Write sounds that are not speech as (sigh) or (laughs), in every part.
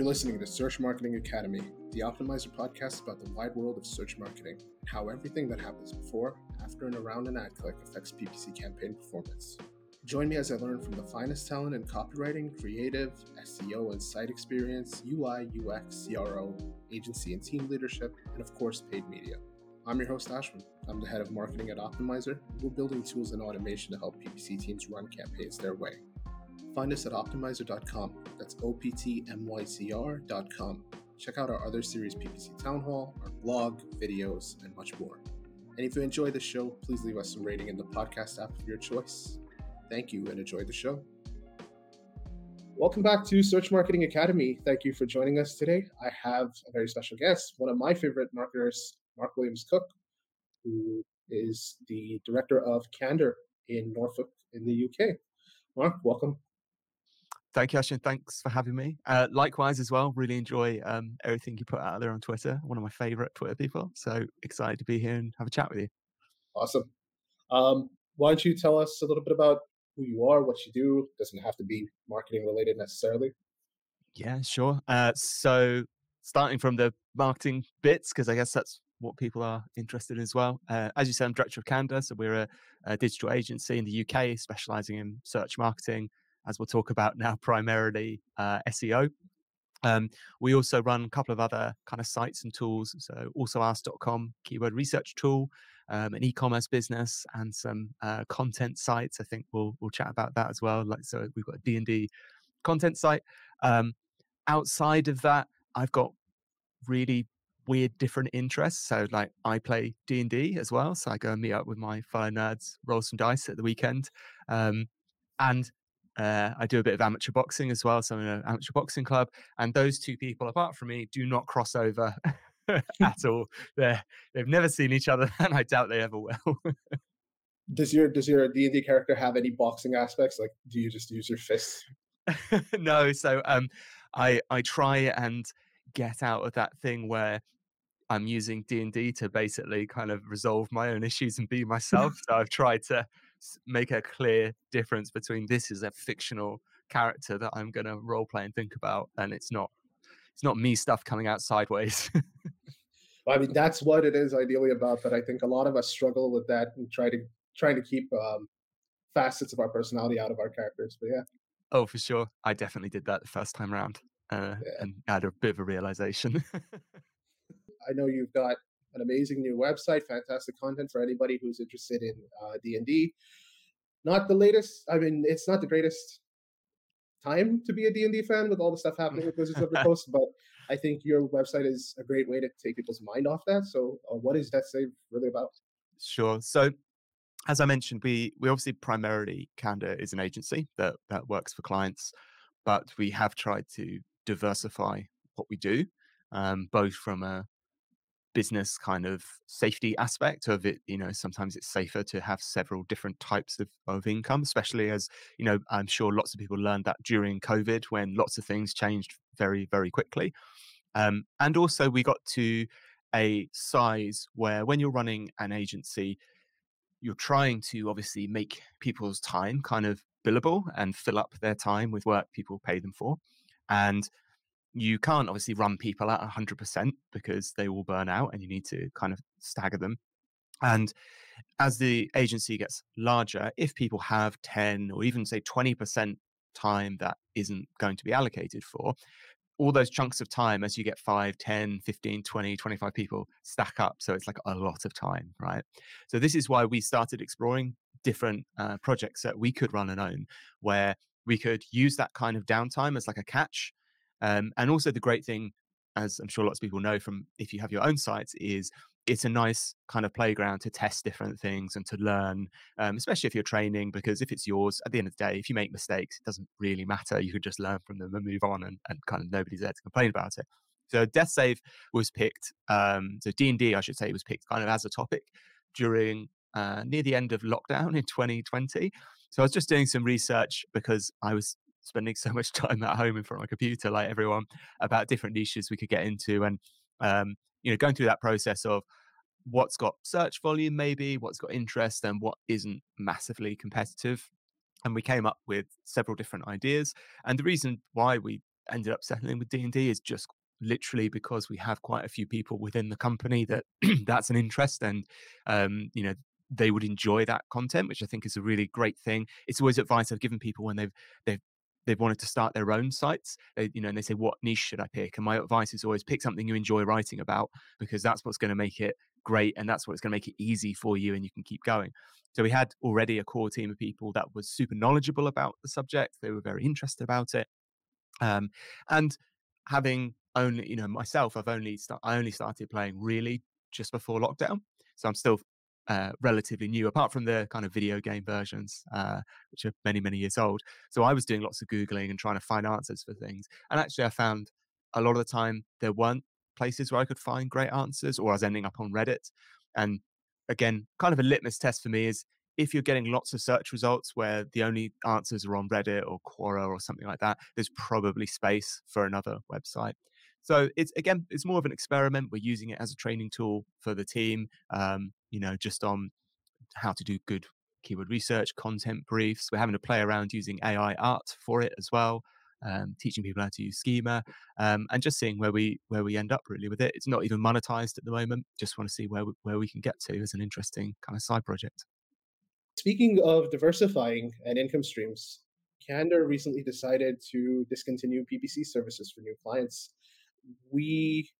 You're listening to Search Marketing Academy, the Optmyzr podcast about the wide world of search marketing and how everything that happens before, after, and around an ad click affects PPC campaign performance. Join me as I learn from the finest talent in copywriting, creative, SEO, and site experience, UI, UX, CRO, agency and team leadership, and of course, paid media. I'm your host, Ashwin. I'm the head of marketing at Optmyzr. We're building tools and automation to help PPC teams run campaigns their way. Find us at optmyzr.com. That's O P T M Y Z R.com. Check out our other series, PPC Town Hall, our blog, videos, and much more. And if you enjoy the show, please leave us a rating in the podcast app of your choice. Thank you and enjoy the show. Welcome back to Search Marketing Academy. Thank you for joining us today. I have a very special guest, one of my favorite marketers, Mark Williams-Cook, who is the director of Candour in Norfolk in the UK. Mark, welcome. Thank you, Ashwin. Thanks for having me. Uh, likewise, as well, really enjoy um, everything you put out there on Twitter. One of my favorite Twitter people. So excited to be here and have a chat with you. Awesome. Um, why don't you tell us a little bit about who you are, what you do? Doesn't have to be marketing related necessarily. Yeah, sure. Uh, so starting from the marketing bits, because I guess that's what people are interested in as well. Uh, as you said, I'm director of Candour, so we're a, a digital agency in the UK specializing in search marketing as we'll talk about now, primarily uh, SEO. Um, we also run a couple of other kind of sites and tools. So alsoasked.com, keyword research tool, um, an e-commerce business, and some uh, content sites. I think we'll we'll chat about that as well. Like so, we've got a D and D content site. Um, outside of that, I've got really weird different interests. So like I play D and D as well. So I go and meet up with my fellow nerds, roll some dice at the weekend. Um, and uh, I do a bit of amateur boxing as well, so I'm in an amateur boxing club. And those two people, apart from me, do not cross over (laughs) at all. they they've never seen each other, (laughs) and I doubt they ever will. does your does your D and D character have any boxing aspects? Like, do you just use your fists? (laughs) no. So um, I I try and get out of that thing where I'm using D and D to basically kind of resolve my own issues and be myself. so I've tried to make a clear difference between this is a fictional character that I'm going to role play and think about, and it's not it's not me stuff coming out sideways. (laughs) I mean, that's what it is ideally about. But I think a lot of us struggle with that and try to trying to keep um, facets of our personality out of our characters. But yeah. Oh, for sure. I definitely did that the first time around, uh, yeah. and had a bit of a realization. (laughs) I know you've got an amazing new website, fantastic content for anybody who's interested in uh, D&D. Not the latest, I mean, it's not the greatest time to be a D&D fan with all the stuff happening with Wizards of the Coast, (laughs) but I think your website is a great way to take people's mind off that. So uh, what is Death Save really about? Sure. So as I mentioned, we we obviously primarily Candour is an agency that that works for clients, but we have tried to diversify what we do, um, both from a business kind of safety aspect of it you know sometimes it's safer to have several different types of, of income especially as you know i'm sure lots of people learned that during covid when lots of things changed very very quickly. Um, and also we got to a size where when you're running an agency you're trying to obviously make people's time kind of billable and fill up their time with work people pay them for. And you can't obviously run people at 100% because they will burn out and you need to kind of stagger them. And as the agency gets larger, if people have 10 or even say 20% time that isn't going to be allocated for, all those chunks of time as you get 5, 10, 15, 20, 25 people stack up. So it's like a lot of time, right? So this is why we started exploring different uh, projects that we could run and own where we could use that kind of downtime as like a catch um, and also the great thing, as I'm sure lots of people know from if you have your own sites, is it's a nice kind of playground to test different things and to learn, um, especially if you're training, because if it's yours, at the end of the day, if you make mistakes, it doesn't really matter. You could just learn from them and move on and, and kind of nobody's there to complain about it. So Death Save was picked, um, so D&D, I should say, was picked kind of as a topic during uh, near the end of lockdown (laughs) in 2020. So I was just doing some research because I was spending so much (laughs) time at home in front of my computer, like everyone, about different niches we could get into, and um, you know, going through that process of what's got search volume, maybe what's got interest, and what isn't massively competitive. And we came up with several different ideas. And the reason why we ended up settling with D&D is just literally because we have quite a few people within the company that (clears throat) that's an interest and um, you know they would enjoy that content which i think is a really great thing it's always advice i've given people when they've they've they've wanted to start their own sites they, you know and they say what niche should i pick? And my advice is always pick something you enjoy writing about because that's what's going to make it great and that's what's going to make it easy for you and you can keep going. So we had already a core team of people that was super knowledgeable about the subject they were very interested about it um, and having only you know myself i've only start, i only started playing really just before lockdown so i'm still uh, relatively new apart from the kind of video game versions uh, which are many many years old. So i was doing lots of googling and trying to find answers for things. And actually i found a lot of the time there weren't places where i could find great answers or i was ending up on reddit. And again kind of a litmus test for me is if you're getting lots of search results where the only answers are on Reddit or Quora or something like that, there's probably space for another website. So it's again, it's more of an experiment. We're using it as a training tool for the team. Um, you know, just on how to do good keyword research, content briefs. We're having to play around using AI art for it as well. Um, teaching people how to use schema um, and just seeing where we where we end up really with it. It's not even monetized at the moment. Just want to see where we, where we can get to as an interesting kind of side project. Speaking of diversifying and income streams, Candour recently decided to discontinue PPC services for new clients we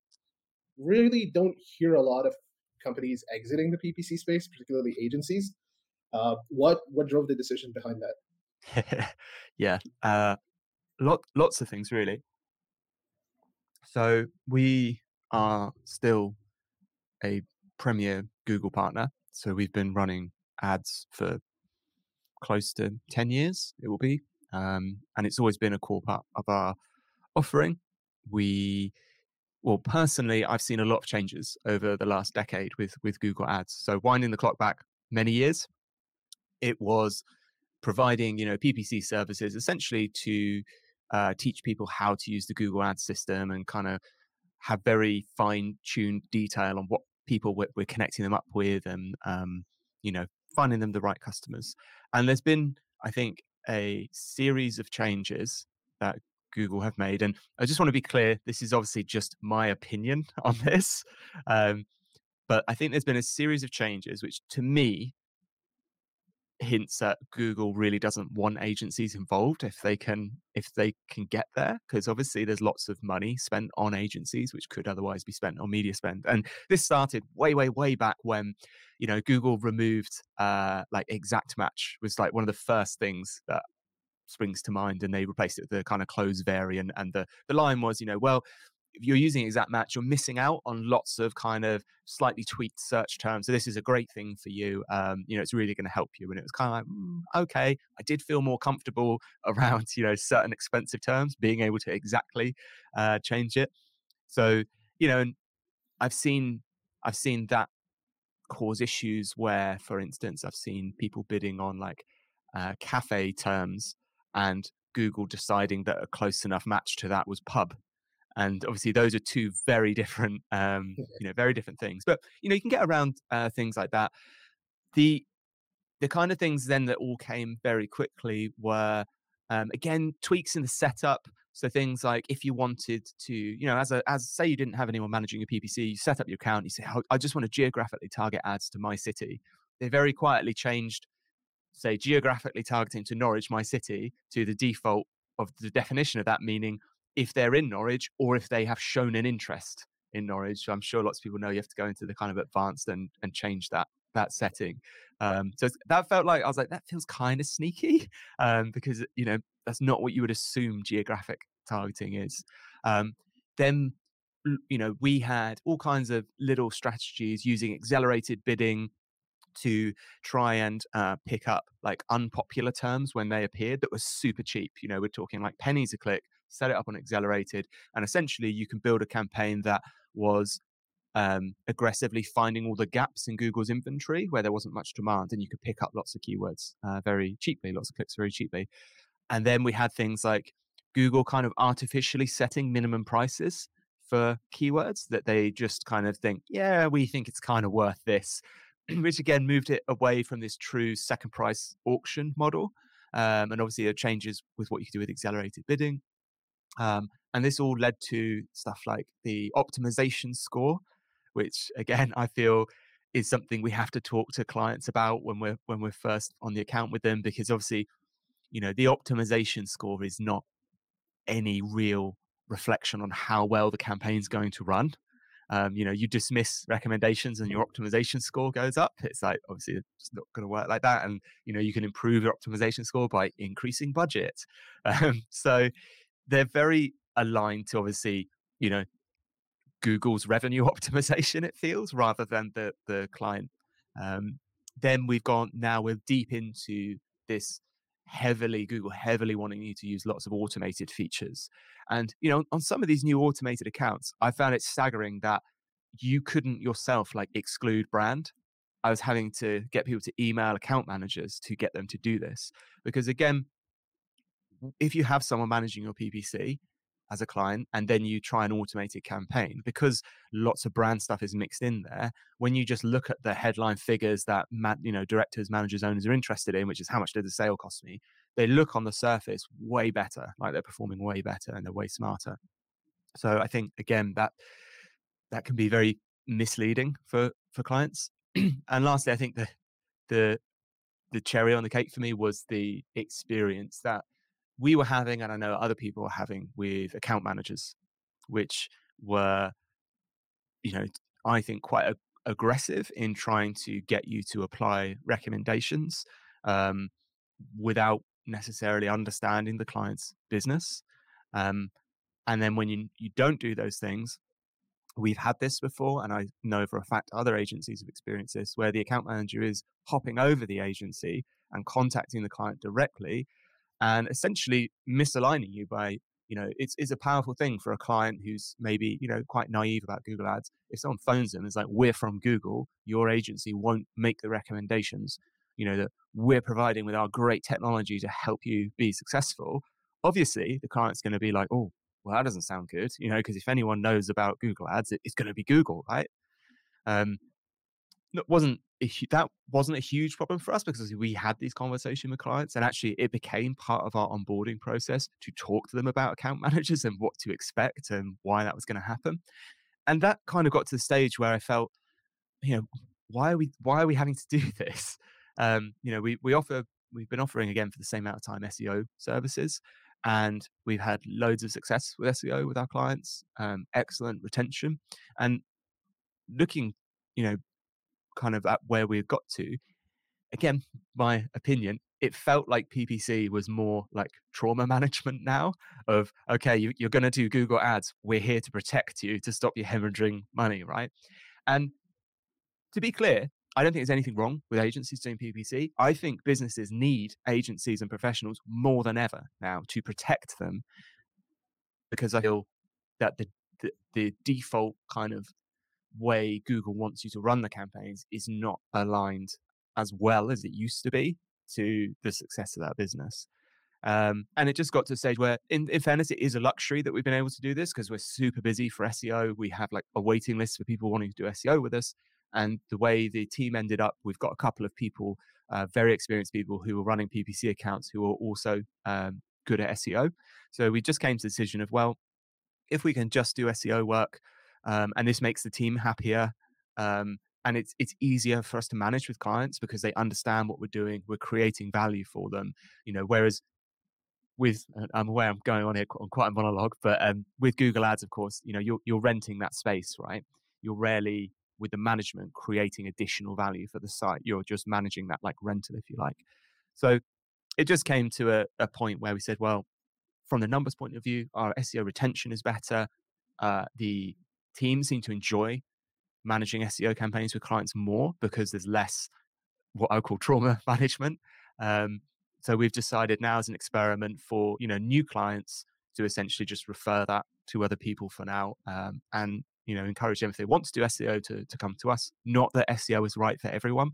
really don't hear a lot of companies exiting the PPC space, particularly agencies. Uh, what what drove the decision behind that? (laughs) yeah, uh, lot lots of things really. So we are still a premier Google partner. So we've been running ads for close to ten years. It will be, um, and it's always been a core part of our offering we well personally i've seen a lot of changes over the last decade with with google ads. So winding the clock back many years it was providing you know ppc services essentially to uh, teach people how to use the google ads system and kind of have very fine tuned detail on what people we're, we're, connecting them up with and um, you know finding them the right customers. And there's been i think a series of changes that Google have made. And I just want to be clear this is obviously just my opinion (laughs) on this. Um, but I think there's been a series of changes which, to me, hints that Google really doesn't want agencies involved if they can if they can get there because obviously there's lots of money spent on agencies which could otherwise be spent on media spend and this started way way way back when you know Google removed uh like exact match was like one of the first things that springs to mind and they replaced it with the kind of closed variant and the the line was you know well if you're using exact match you're missing out on lots of kind of slightly tweaked search terms so this is a great thing for you um, you know it's really going to help you. And it was kind of like mm, okay. I did feel more comfortable (laughs) around you know certain expensive terms being able to exactly uh, change it. So you know and i've seen i've seen that cause issues where for instance i've seen people bidding on like uh, cafe terms and Google deciding that a close enough match to that was pub. And obviously, those are two very different, um, (laughs) you know, very different things. But you know, you can get around uh, things like that. The the kind of things then that all came very quickly were um, again tweaks in the setup. So things like if you wanted to, you know, as a as say you didn't have anyone managing your PPC, you set up your account. You say, oh, I just want to geographically target ads to my city. They very quietly changed say geographically targeting to Norwich, my city, to the default of the definition of that meaning if they're in Norwich or if they have shown an interest in Norwich. I'm sure lots of people know you have to go into the kind of advanced and and change that that setting. Um, so that felt like I was like that feels kind of sneaky (laughs) um, because you know that's not what you would assume geographic targeting is. Um, then you know we had all kinds of little strategies using accelerated bidding to try and uh, pick up like unpopular terms when they appeared that was super cheap. You know, we're talking like pennies a click, set it up on Accelerated, and essentially you can build a campaign that was um, aggressively finding all the gaps in Google's inventory where there wasn't much demand, and you could pick up lots of keywords uh, very cheaply, lots of clicks very cheaply. And then we had things like Google kind of artificially setting minimum prices for keywords that they just kind of think, yeah, we think it's kind of worth this. (clears throat) which again moved it away from this true second price auction model. Um, and obviously, it changes with what you can do with accelerated bidding. Um, and this all led to stuff like the optimization score, which again (laughs) I feel is something we have to talk to clients about when we're when we're first on the account with them because obviously you know the optimization score is not any real reflection on how well the campaign's going to run um, you know you dismiss recommendations and your optimization score goes up it's like obviously it's not going to work like that and you know you can improve your optimization score by increasing budget (laughs) um, so they're very aligned to obviously you know Google's revenue (laughs) optimization, it feels, rather than the the client. Um, then we've gone now we're deep into this heavily Google heavily wanting you to use lots of automated features. And you know, on some of these new automated accounts, I found it staggering that you couldn't yourself like exclude brand. I was having to get people to email account managers to get them to do this because again, if you have someone managing your PPC, as a client and then you try an automated campaign because lots of brand stuff is mixed in there when you just look at the headline figures that you know directors managers owners are interested in which is how much did the sale cost me they look on the surface way better like they're performing way better and they're way smarter. So i think again that that can be very misleading for for clients. (clears throat) And lastly i think the the the cherry on the cake for me was the experience that we were having, and I know other people were having with account managers, which were, you know, I think quite a, aggressive in trying to get you to apply recommendations um, without necessarily understanding the client's business. Um, and then when you you don't do those things, we've had this before, and I know for a fact other agencies have experienced this, where the account manager is hopping over the agency and contacting the client directly and essentially misaligning you by you know it's, it's a powerful thing for a client who's maybe you know quite naive about google ads. If someone phones them and it's like we're from google. Your agency won't make the recommendations you know that we're providing with our great technology to help you be successful. Obviously the client's going to be like oh well that doesn't sound good you know because if anyone knows about google ads it, it's going to be google right? Um wasn't a, that wasn't a huge problem for us because we had these conversations with clients and actually it became part of our onboarding process to talk to them about account (laughs) managers and what to expect and why that was going to happen. And that kind of got to the stage where i felt you know why are we why are we having to do (laughs) this? Um, you know we we offer we've been offering again for the same amount of time seo services and we've had loads of success with seo with our clients um, excellent retention. And looking you know kind of at where we've got to, again, my opinion, it felt like PPC was more like trauma (laughs) management now of, okay, you, are going to do Google ads. We're here to protect you to stop you hemorrhaging money, right? And to be clear, I don't think there's anything wrong with agencies doing PPC. I think businesses need agencies and professionals more than ever now to protect them because I feel that the, the, the default kind of way Google wants you to run the campaigns is not aligned as well as it used to be to the success of that business. Um, and it just got to a stage where, in, in, fairness, it is a luxury that we've been able to do this because we're super busy for SEO. We have like a waiting list for people wanting to do SEO with us. And the way the team ended up, we've got a couple of people, uh, very experienced people who are running PPC accounts who are also um, good at SEO. So we just came to the decision of, well, if we can just do SEO work, um, and this makes the team happier. Um, and it's it's easier for us to manage with clients because they understand what we're doing. We're creating value for them, you know. Whereas with uh, I'm aware I'm going on here on quite a monologue, but um, with Google Ads, of course, you know you're you're renting that space, right? You're rarely with the management creating additional value for the site. You're just managing that like rental, if you like. So it just came to a, a point where we said, well, from the numbers point of view, our SEO retention is better. Uh, the teams seem to enjoy managing SEO campaigns with clients more because there's less what I call trauma (laughs) management. Um, so we've decided now as an experiment for you know new clients to essentially just refer that to other people for now, um, and you know encourage them if they want to do SEO to to come to us. Not that SEO is right for everyone.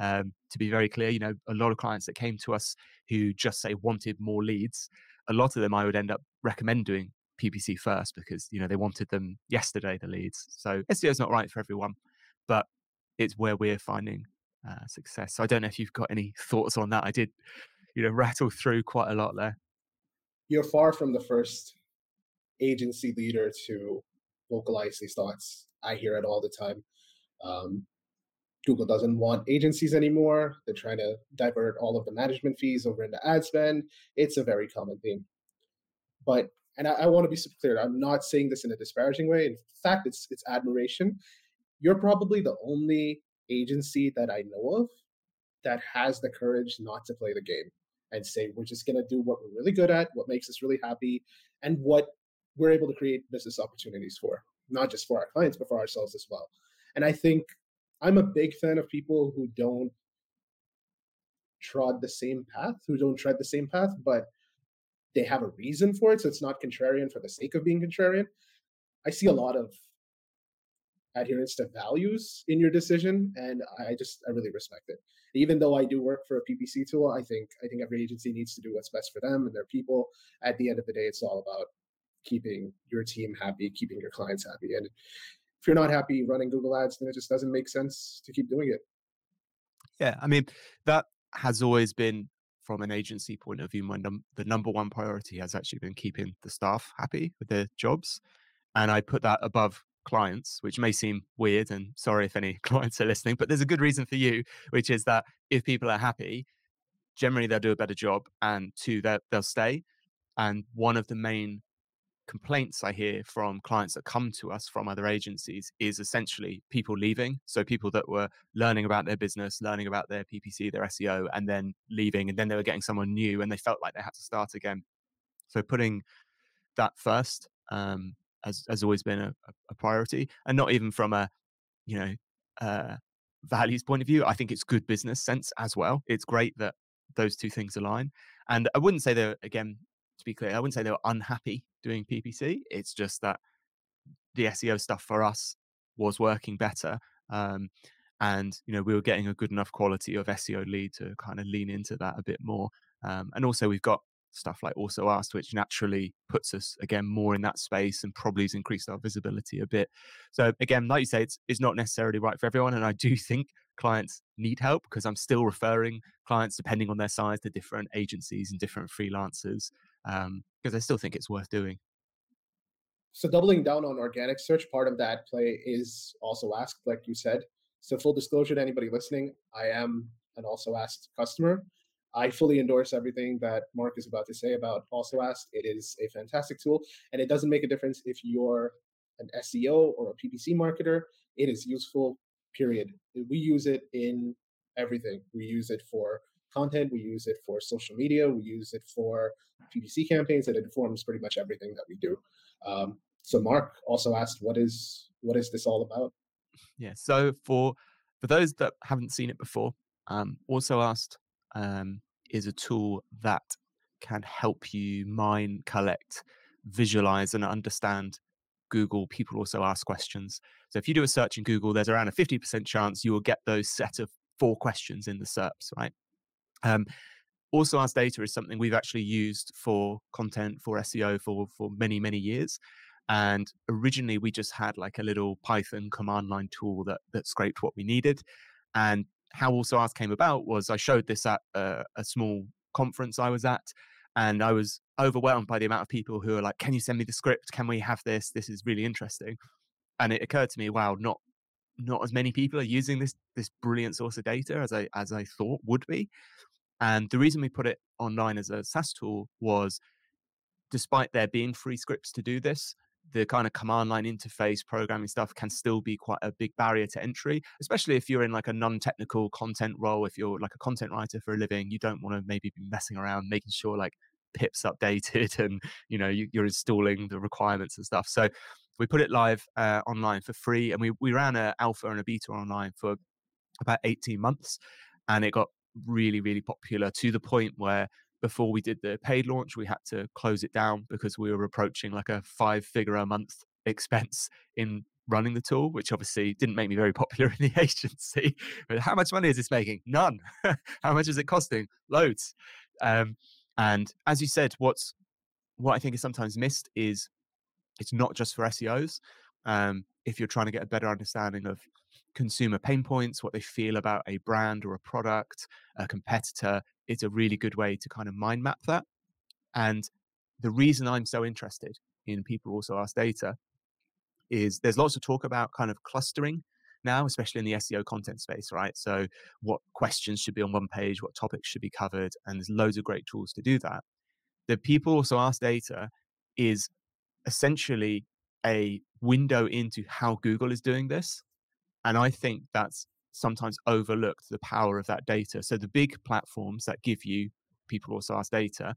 Um, to be very clear, you know a lot of clients that came to us who just say wanted more leads. A lot of them I would end up recommend doing PPC first because you know they wanted them yesterday, the leads. So SEO is not right for everyone, but it's where we're finding uh, success. So I don't know if you've got any thoughts on that. I did, you know, rattle through quite a lot there. You're far from the first agency leader to vocalize these thoughts. I hear it all the time. Um, Google doesn't want agencies anymore. They're trying to divert all of the management fees over into ad spend. It's a very common theme. But and I, I want to be super clear. I'm not saying this in a disparaging way. In fact, it's it's admiration. You're probably the only agency that I know of that has the courage not to play the game and say we're just going to do what we're really good at, what makes us really happy, and what we're able to create business opportunities for, not just for our clients, but for ourselves as well. And I think I'm a big fan of people who don't trod the same path, who don't tread the same path, but they have a reason for it. So it's not contrarian for the sake of being contrarian. I see a lot of adherence to values in your decision, and I just I really respect it. Even though I do work for a PPC tool, I think I think every agency needs to do what's best for them and their people. At the end of the day, it's all about keeping your team happy, keeping your clients happy, and if you're not happy running Google Ads, then it just doesn't make sense to keep doing it. Yeah, I mean that has always been from an agency point of view. My num- the number one priority has actually been keeping the staff happy with their jobs, and I put that above clients, which may seem weird. And sorry if any (laughs) clients are listening, but there's a good reason for you, which is that if people are happy, generally they'll do a better job, and two, they'll stay. And one of the main complaints I hear from clients that come to us from other agencies is essentially people leaving. So people that were learning about their business, learning about their PPC, their SEO, and then leaving, and then they were getting someone new, and they felt like they had to start again. So putting that first um, has has always been a, a, priority, and not even from a you know uh, values point of view. I think it's good business sense as well. It's great that those two things align, and I wouldn't say they're again to be clear. I wouldn't say they were unhappy doing PPC. It's just that the SEO stuff for us was working better. Um, and you know we were getting a good enough quality of SEO lead to kind of lean into that a bit more. Um, and also we've got stuff like AlsoAsked, which naturally puts us again more in that space and probably has increased our visibility a bit. So again, like you say, it's it's not necessarily right for everyone, and I do think clients need help because I'm still referring clients depending on their size to different agencies and different freelancers um, because I still think it's worth doing. So doubling down on organic search, part of that play is AlsoAsked, like you said. So full disclosure to anybody listening, I am an AlsoAsked customer. I fully endorse everything that Mark is about to say about AlsoAsked. It is a fantastic tool, and it doesn't make a difference if you're an SEO or a PPC marketer. It is useful. Period. We use it in everything. We use it for content. We use it for social media. We use it for PPC campaigns, it informs pretty much everything that we do. Um, so Mark AlsoAsked, "What is what is this all about?" Yeah. So for for those that haven't seen it before, um, AlsoAsked um, is a tool that can help you mine, collect, visualize, and understand Google. People also ask questions. So if you do a search in Google, there's around a 50% chance you will get those set of four questions in the SERPs, right? Um, AlsoAsked data is something we've actually used for content for SEO for for many many years. And originally we just had like a little Python command line tool that that scraped what we needed. And how also ask came about was I showed this at a, a small conference I was at, and I was overwhelmed by the amount of people who are like, "Can you send me the script? Can we have this? This is really interesting." And it occurred to me, wow, not not as many people are using this this brilliant source of data as I as I thought would be. And the reason we put it online as a SaaS tool was despite there being free scripts to do this, the kind of command line interface programming stuff can still be quite a big barrier to entry, especially if you're in like a non-technical content role. If you're like a content writer for a living, you don't want to maybe be messing around making sure like pips updated (laughs) and you know you, are installing the requirements and stuff. So we put it live uh, online for free, and we we ran an alpha and a beta online for about 18 months, and it got really really popular to the point where before we did the paid launch, we had to close it down because we were approaching like a five figure a month (laughs) expense in running the tool, which obviously didn't make me very (laughs) popular in the agency. But how much money is this making? None. (laughs) how much is it costing? Loads. Um, and as you said, what's what I think is sometimes missed is it's not just for SEOs. Um, if you're trying to get a better understanding of consumer pain points, what they feel about a brand or a product, a competitor, it's a really good way to kind of mind map that. And the reason I'm so interested in people also ask data is there's lots of talk about kind of clustering now, especially in the SEO content space, right? So, what questions should be on one page, what topics should be covered, and there's loads of great tools to do that. The people also ask data is essentially a window into how Google is doing this. And I think that's sometimes overlooked the power of that data. So, the big platforms that give you people also ask data,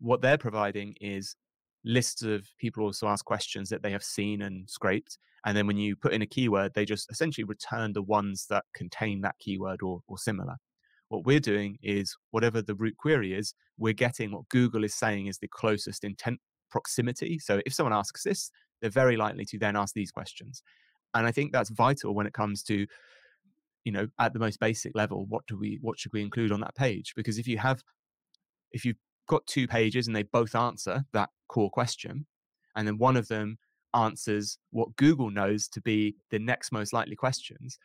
what they're providing is lists of people also ask questions that they have seen and scraped. And then when you put in a keyword, they just essentially return the ones that contain that keyword or, or similar. What we're doing is whatever the root query is, we're getting what Google is saying is the closest intent proximity. So if someone asks this, they're very likely to then ask these questions. And I think that's vital when it comes to, you know, at the most basic level, what do we what should we include on that page? Because if you have if you've got two pages and they both answer that core question, and then one of them answers what Google knows to be the next most likely questions,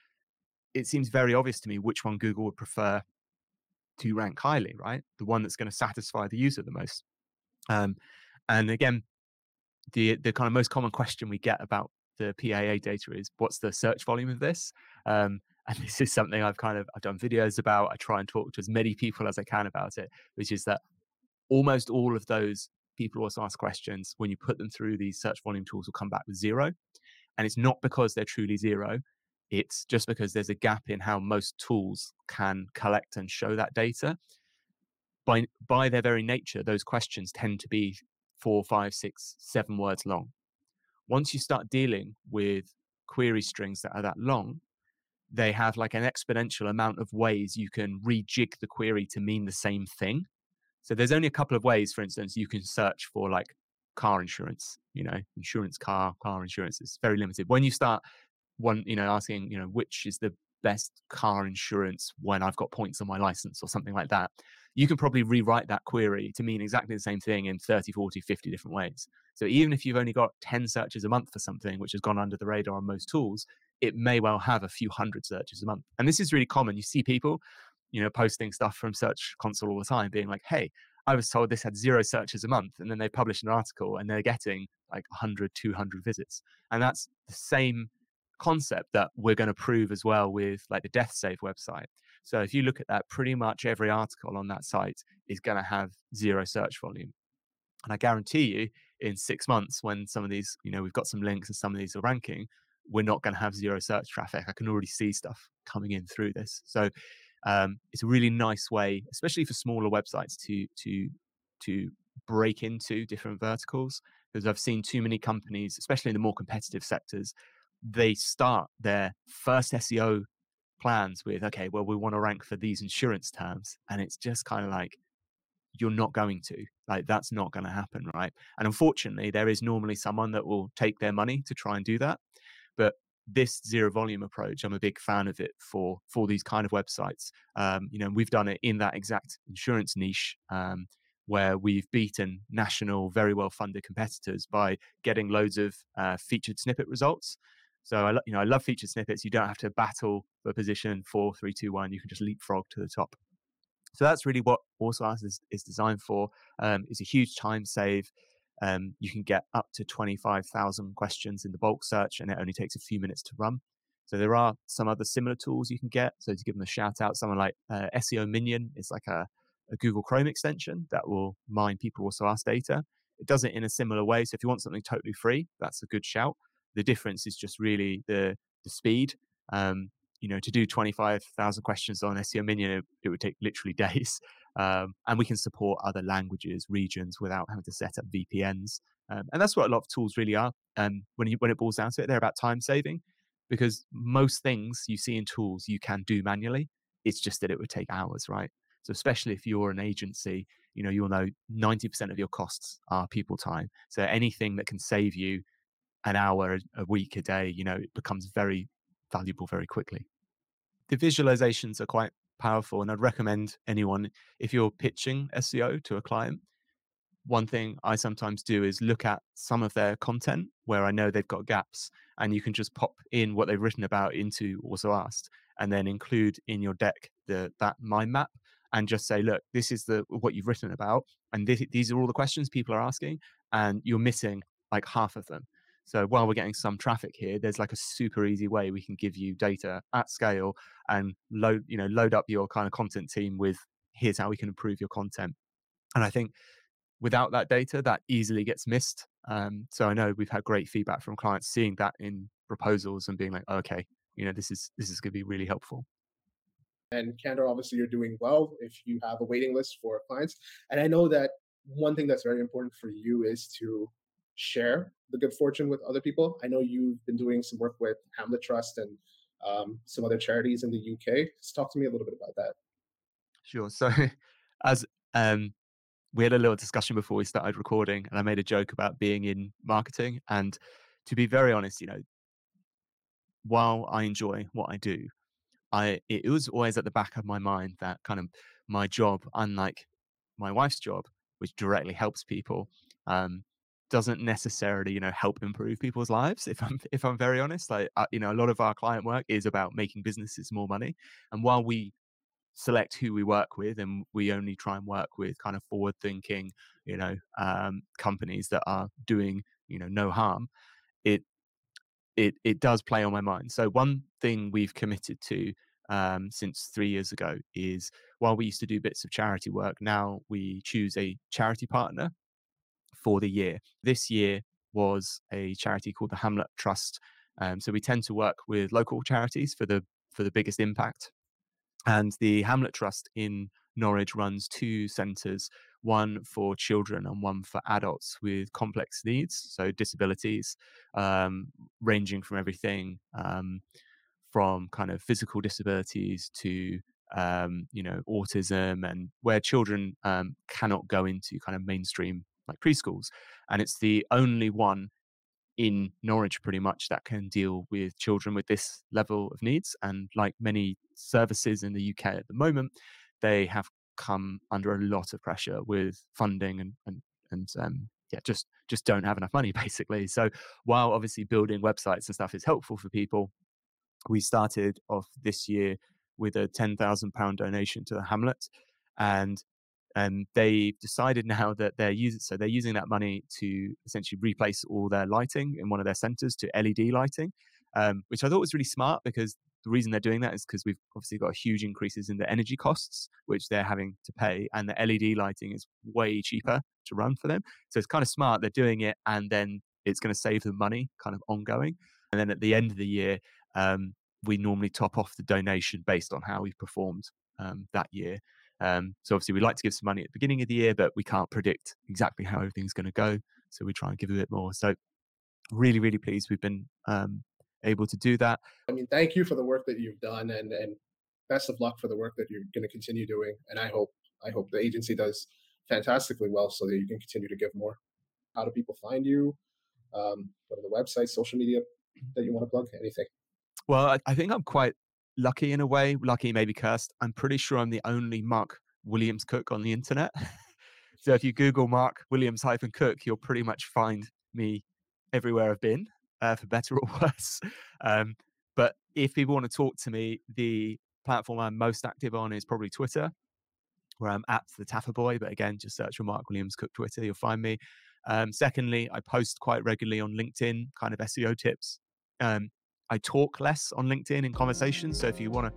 it seems very obvious to me which one Google would prefer to rank highly, right? The one that's going to satisfy the user the most. Um, and again, the the kind of most common question we get about the PAA data is what's the search volume of this? Um, and (laughs) this is something I've kind of I've done videos about. I try and talk to as many people as I can about it, which is that almost all of those people also ask questions when you put them through these search volume tools will come back with zero and it's not because they're truly zero it's just because there's a gap in how most tools can collect and show that data by by their very nature those questions tend to be four five six seven words long once you start dealing with query strings that are that long they have like an exponential amount of ways you can rejig the query to mean the same thing so there's only a couple of ways, for instance, you can search for like car insurance, you know, insurance car, car insurance is very limited. When you start one, you know, asking, you know, which is the best car insurance when I've got points on my license or something like that, you can probably rewrite that query to mean exactly the same thing in 30, 40, 50 different ways. So even if you've only got 10 searches a month for something, which has gone under the radar on most tools, it may well have a few hundred searches a month. And this is really common. You see people you know, posting stuff from Search Console all the time, being like, hey, I was told this had zero searches a month. And then they publish an article and they're getting like 100, 200 visits. And that's the same concept that we're going to prove as well with like the Death Save website. So if you look at that, pretty much every article on that site is going to have zero search volume. And I guarantee you, in six months, when some of these, you know, we've got some links and some of these are ranking, we're not going to have zero search traffic. I can already see stuff coming in through this. So um, it's a really nice way, especially for smaller websites, to to to break into different verticals. Because I've seen too many companies, especially in the more competitive sectors, they start their first SEO plans with, okay, well, we want to rank for these insurance terms, and it's just kind of like you're not going to. Like that's not going to happen right? And unfortunately there is normally someone that will take their money to try and do that but this zero volume approach i'm a big fan of it for for these kind of websites. Um, you know we've done it in that exact insurance niche um, where we've beaten national very well funded competitors by getting loads of uh, featured snippet results so I, you know, I love featured snippets. You don't have to battle for position four, three, two, one. You can just leapfrog to the top. So that's really what Also is, is designed for. Um, it's a huge time save. Um, you can get up to 25,000 questions in the bulk search, and it only takes a few minutes to run. So there are some other similar tools you can get. So to give them a shout out, someone like uh, SEO Minion is like a, a, Google Chrome extension that will mine people also ask data. It does it in a similar way. So if you want something totally free, that's a good shout. The difference is just really the the speed. Um, you know, to do 25,000 questions on SEO Minion, it, it would take literally (laughs) days. Um, and we can support other languages, regions without having to set up VPNs. Um, and that's what a lot of tools really are. Um, when you when it boils down to it, they're about time saving, because most things you see in tools you can do manually. It's just that it would take hours, right? So especially if you're an agency, you know you'll know 90% of your costs are people time. So anything that can save you an hour a week a day, you know, it becomes very valuable very quickly. The visualizations are quite powerful, and I'd recommend anyone if you're pitching SEO to a client. One thing I sometimes do is look at some of their content where I know they've got gaps, and you can just pop in what they've written about into AlsoAsked, and then include in your deck the that mind map, and just say, look, this is the what you've written about, and this, these are all the questions people are asking, and you're missing like half of them. So while we're getting some traffic here, there's like a super easy way we can give you data at scale and load, you know, load up your kind of content team with here's how we can improve your content. And I think without that data, that easily gets missed. Um, so I know we've had great feedback from clients seeing that in proposals and being like, okay, you know, this is this is going to be really helpful. And Candour, obviously, you're doing well if you have a waiting list for clients. And I know that one thing that's very important for you is to share the good fortune with other people. I know you've been doing some work with Hamlet Trust and um, some other charities in the UK. Just talk to me a little bit about that. Sure. So, (laughs) as um, we had a little discussion before we started recording, and I made a joke about being in marketing. And to be very honest, you know, while I enjoy what I do, I it was always at the back of my mind that kind of my job, unlike my wife's job, which directly helps people, um, doesn't necessarily you know help improve people's lives. If I'm if I'm very honest, like uh, you know, a lot of our client work is about making businesses more money, and while we select who we work with and we only try and work with kind of forward thinking you know um, companies that are doing you know no harm it it it does play on my mind so one thing we've committed to um, since three years ago is while we used to do bits of charity work now we choose a charity partner for the year. This year was a charity called the Hamlet Trust um, so we tend to work with local charities for the for the biggest impact. And the Hamlet Trust in Norwich runs two centres, one for children and one for adults with complex needs, so disabilities, um, ranging from everything um, from kind of physical disabilities to um, you know autism, and where children um, cannot go into kind of mainstream like preschools, and it's the only one in Norwich pretty much that can deal with children with this level of needs. And like many services in the UK at the moment, they have come under a lot of pressure with funding and and and um, yeah, just just don't have enough money (laughs) basically. So while obviously building websites and stuff is helpful for people, we started off this year with a ten thousand pound donation to the Hamlet, and and they've decided now that they're using so they're using that money to essentially replace all their lighting in one of their centers to LED lighting, um, which I thought was really smart because the reason they're doing that is because we've obviously got huge increases in the energy costs which they're having to pay, and the LED lighting is way cheaper to run for them. So it's kind of smart they're doing it, and then it's going to save them money, kind of ongoing. And then at the end of the year, um, we normally top off the donation based on how we've performed um, that year. Um, so obviously we like to give some money at the beginning of the year, but we can't predict exactly how everything's going to go. So we try and give a bit more. So really, really pleased we've been um, able to do that. I mean, thank you for the work that you've done, and and best of luck for the work that you're going to continue doing. And I hope I hope the agency does fantastically well, so that you can continue to give more. How do people find you? Um, what are the websites, social media that you want to plug? Anything? Well, I, I think I'm quite lucky in a way, lucky, maybe cursed. I'm pretty sure I'm the only Mark Williams-Cook on the internet. (laughs) so if you Google Mark Williams hyphen cook, you'll pretty much find me everywhere I've been, uh, for better or (laughs) worse. Um, but if people want to talk to me, the platform I'm most active on is probably Twitter, where I'm at the Taffer Boy. But again, just search for Mark Williams-Cook Twitter, you'll find me. Um, secondly, I post quite regularly on LinkedIn, kind of SEO tips. Um, I talk less on LinkedIn in conversations. So if you want to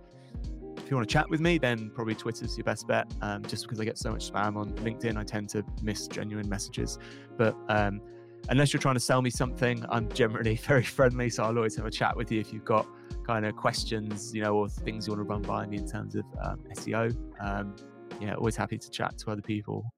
if you want to chat with me, then probably Twitter's your best bet. Um, just because I get so much spam on LinkedIn, I tend to miss genuine messages. But um, unless you're trying to sell me something, I'm generally (laughs) very friendly. So I'll always have a chat with you if you've got kind of questions, you know, or things you want to run by me in terms of um, SEO. Um, yeah, always happy to chat to other people.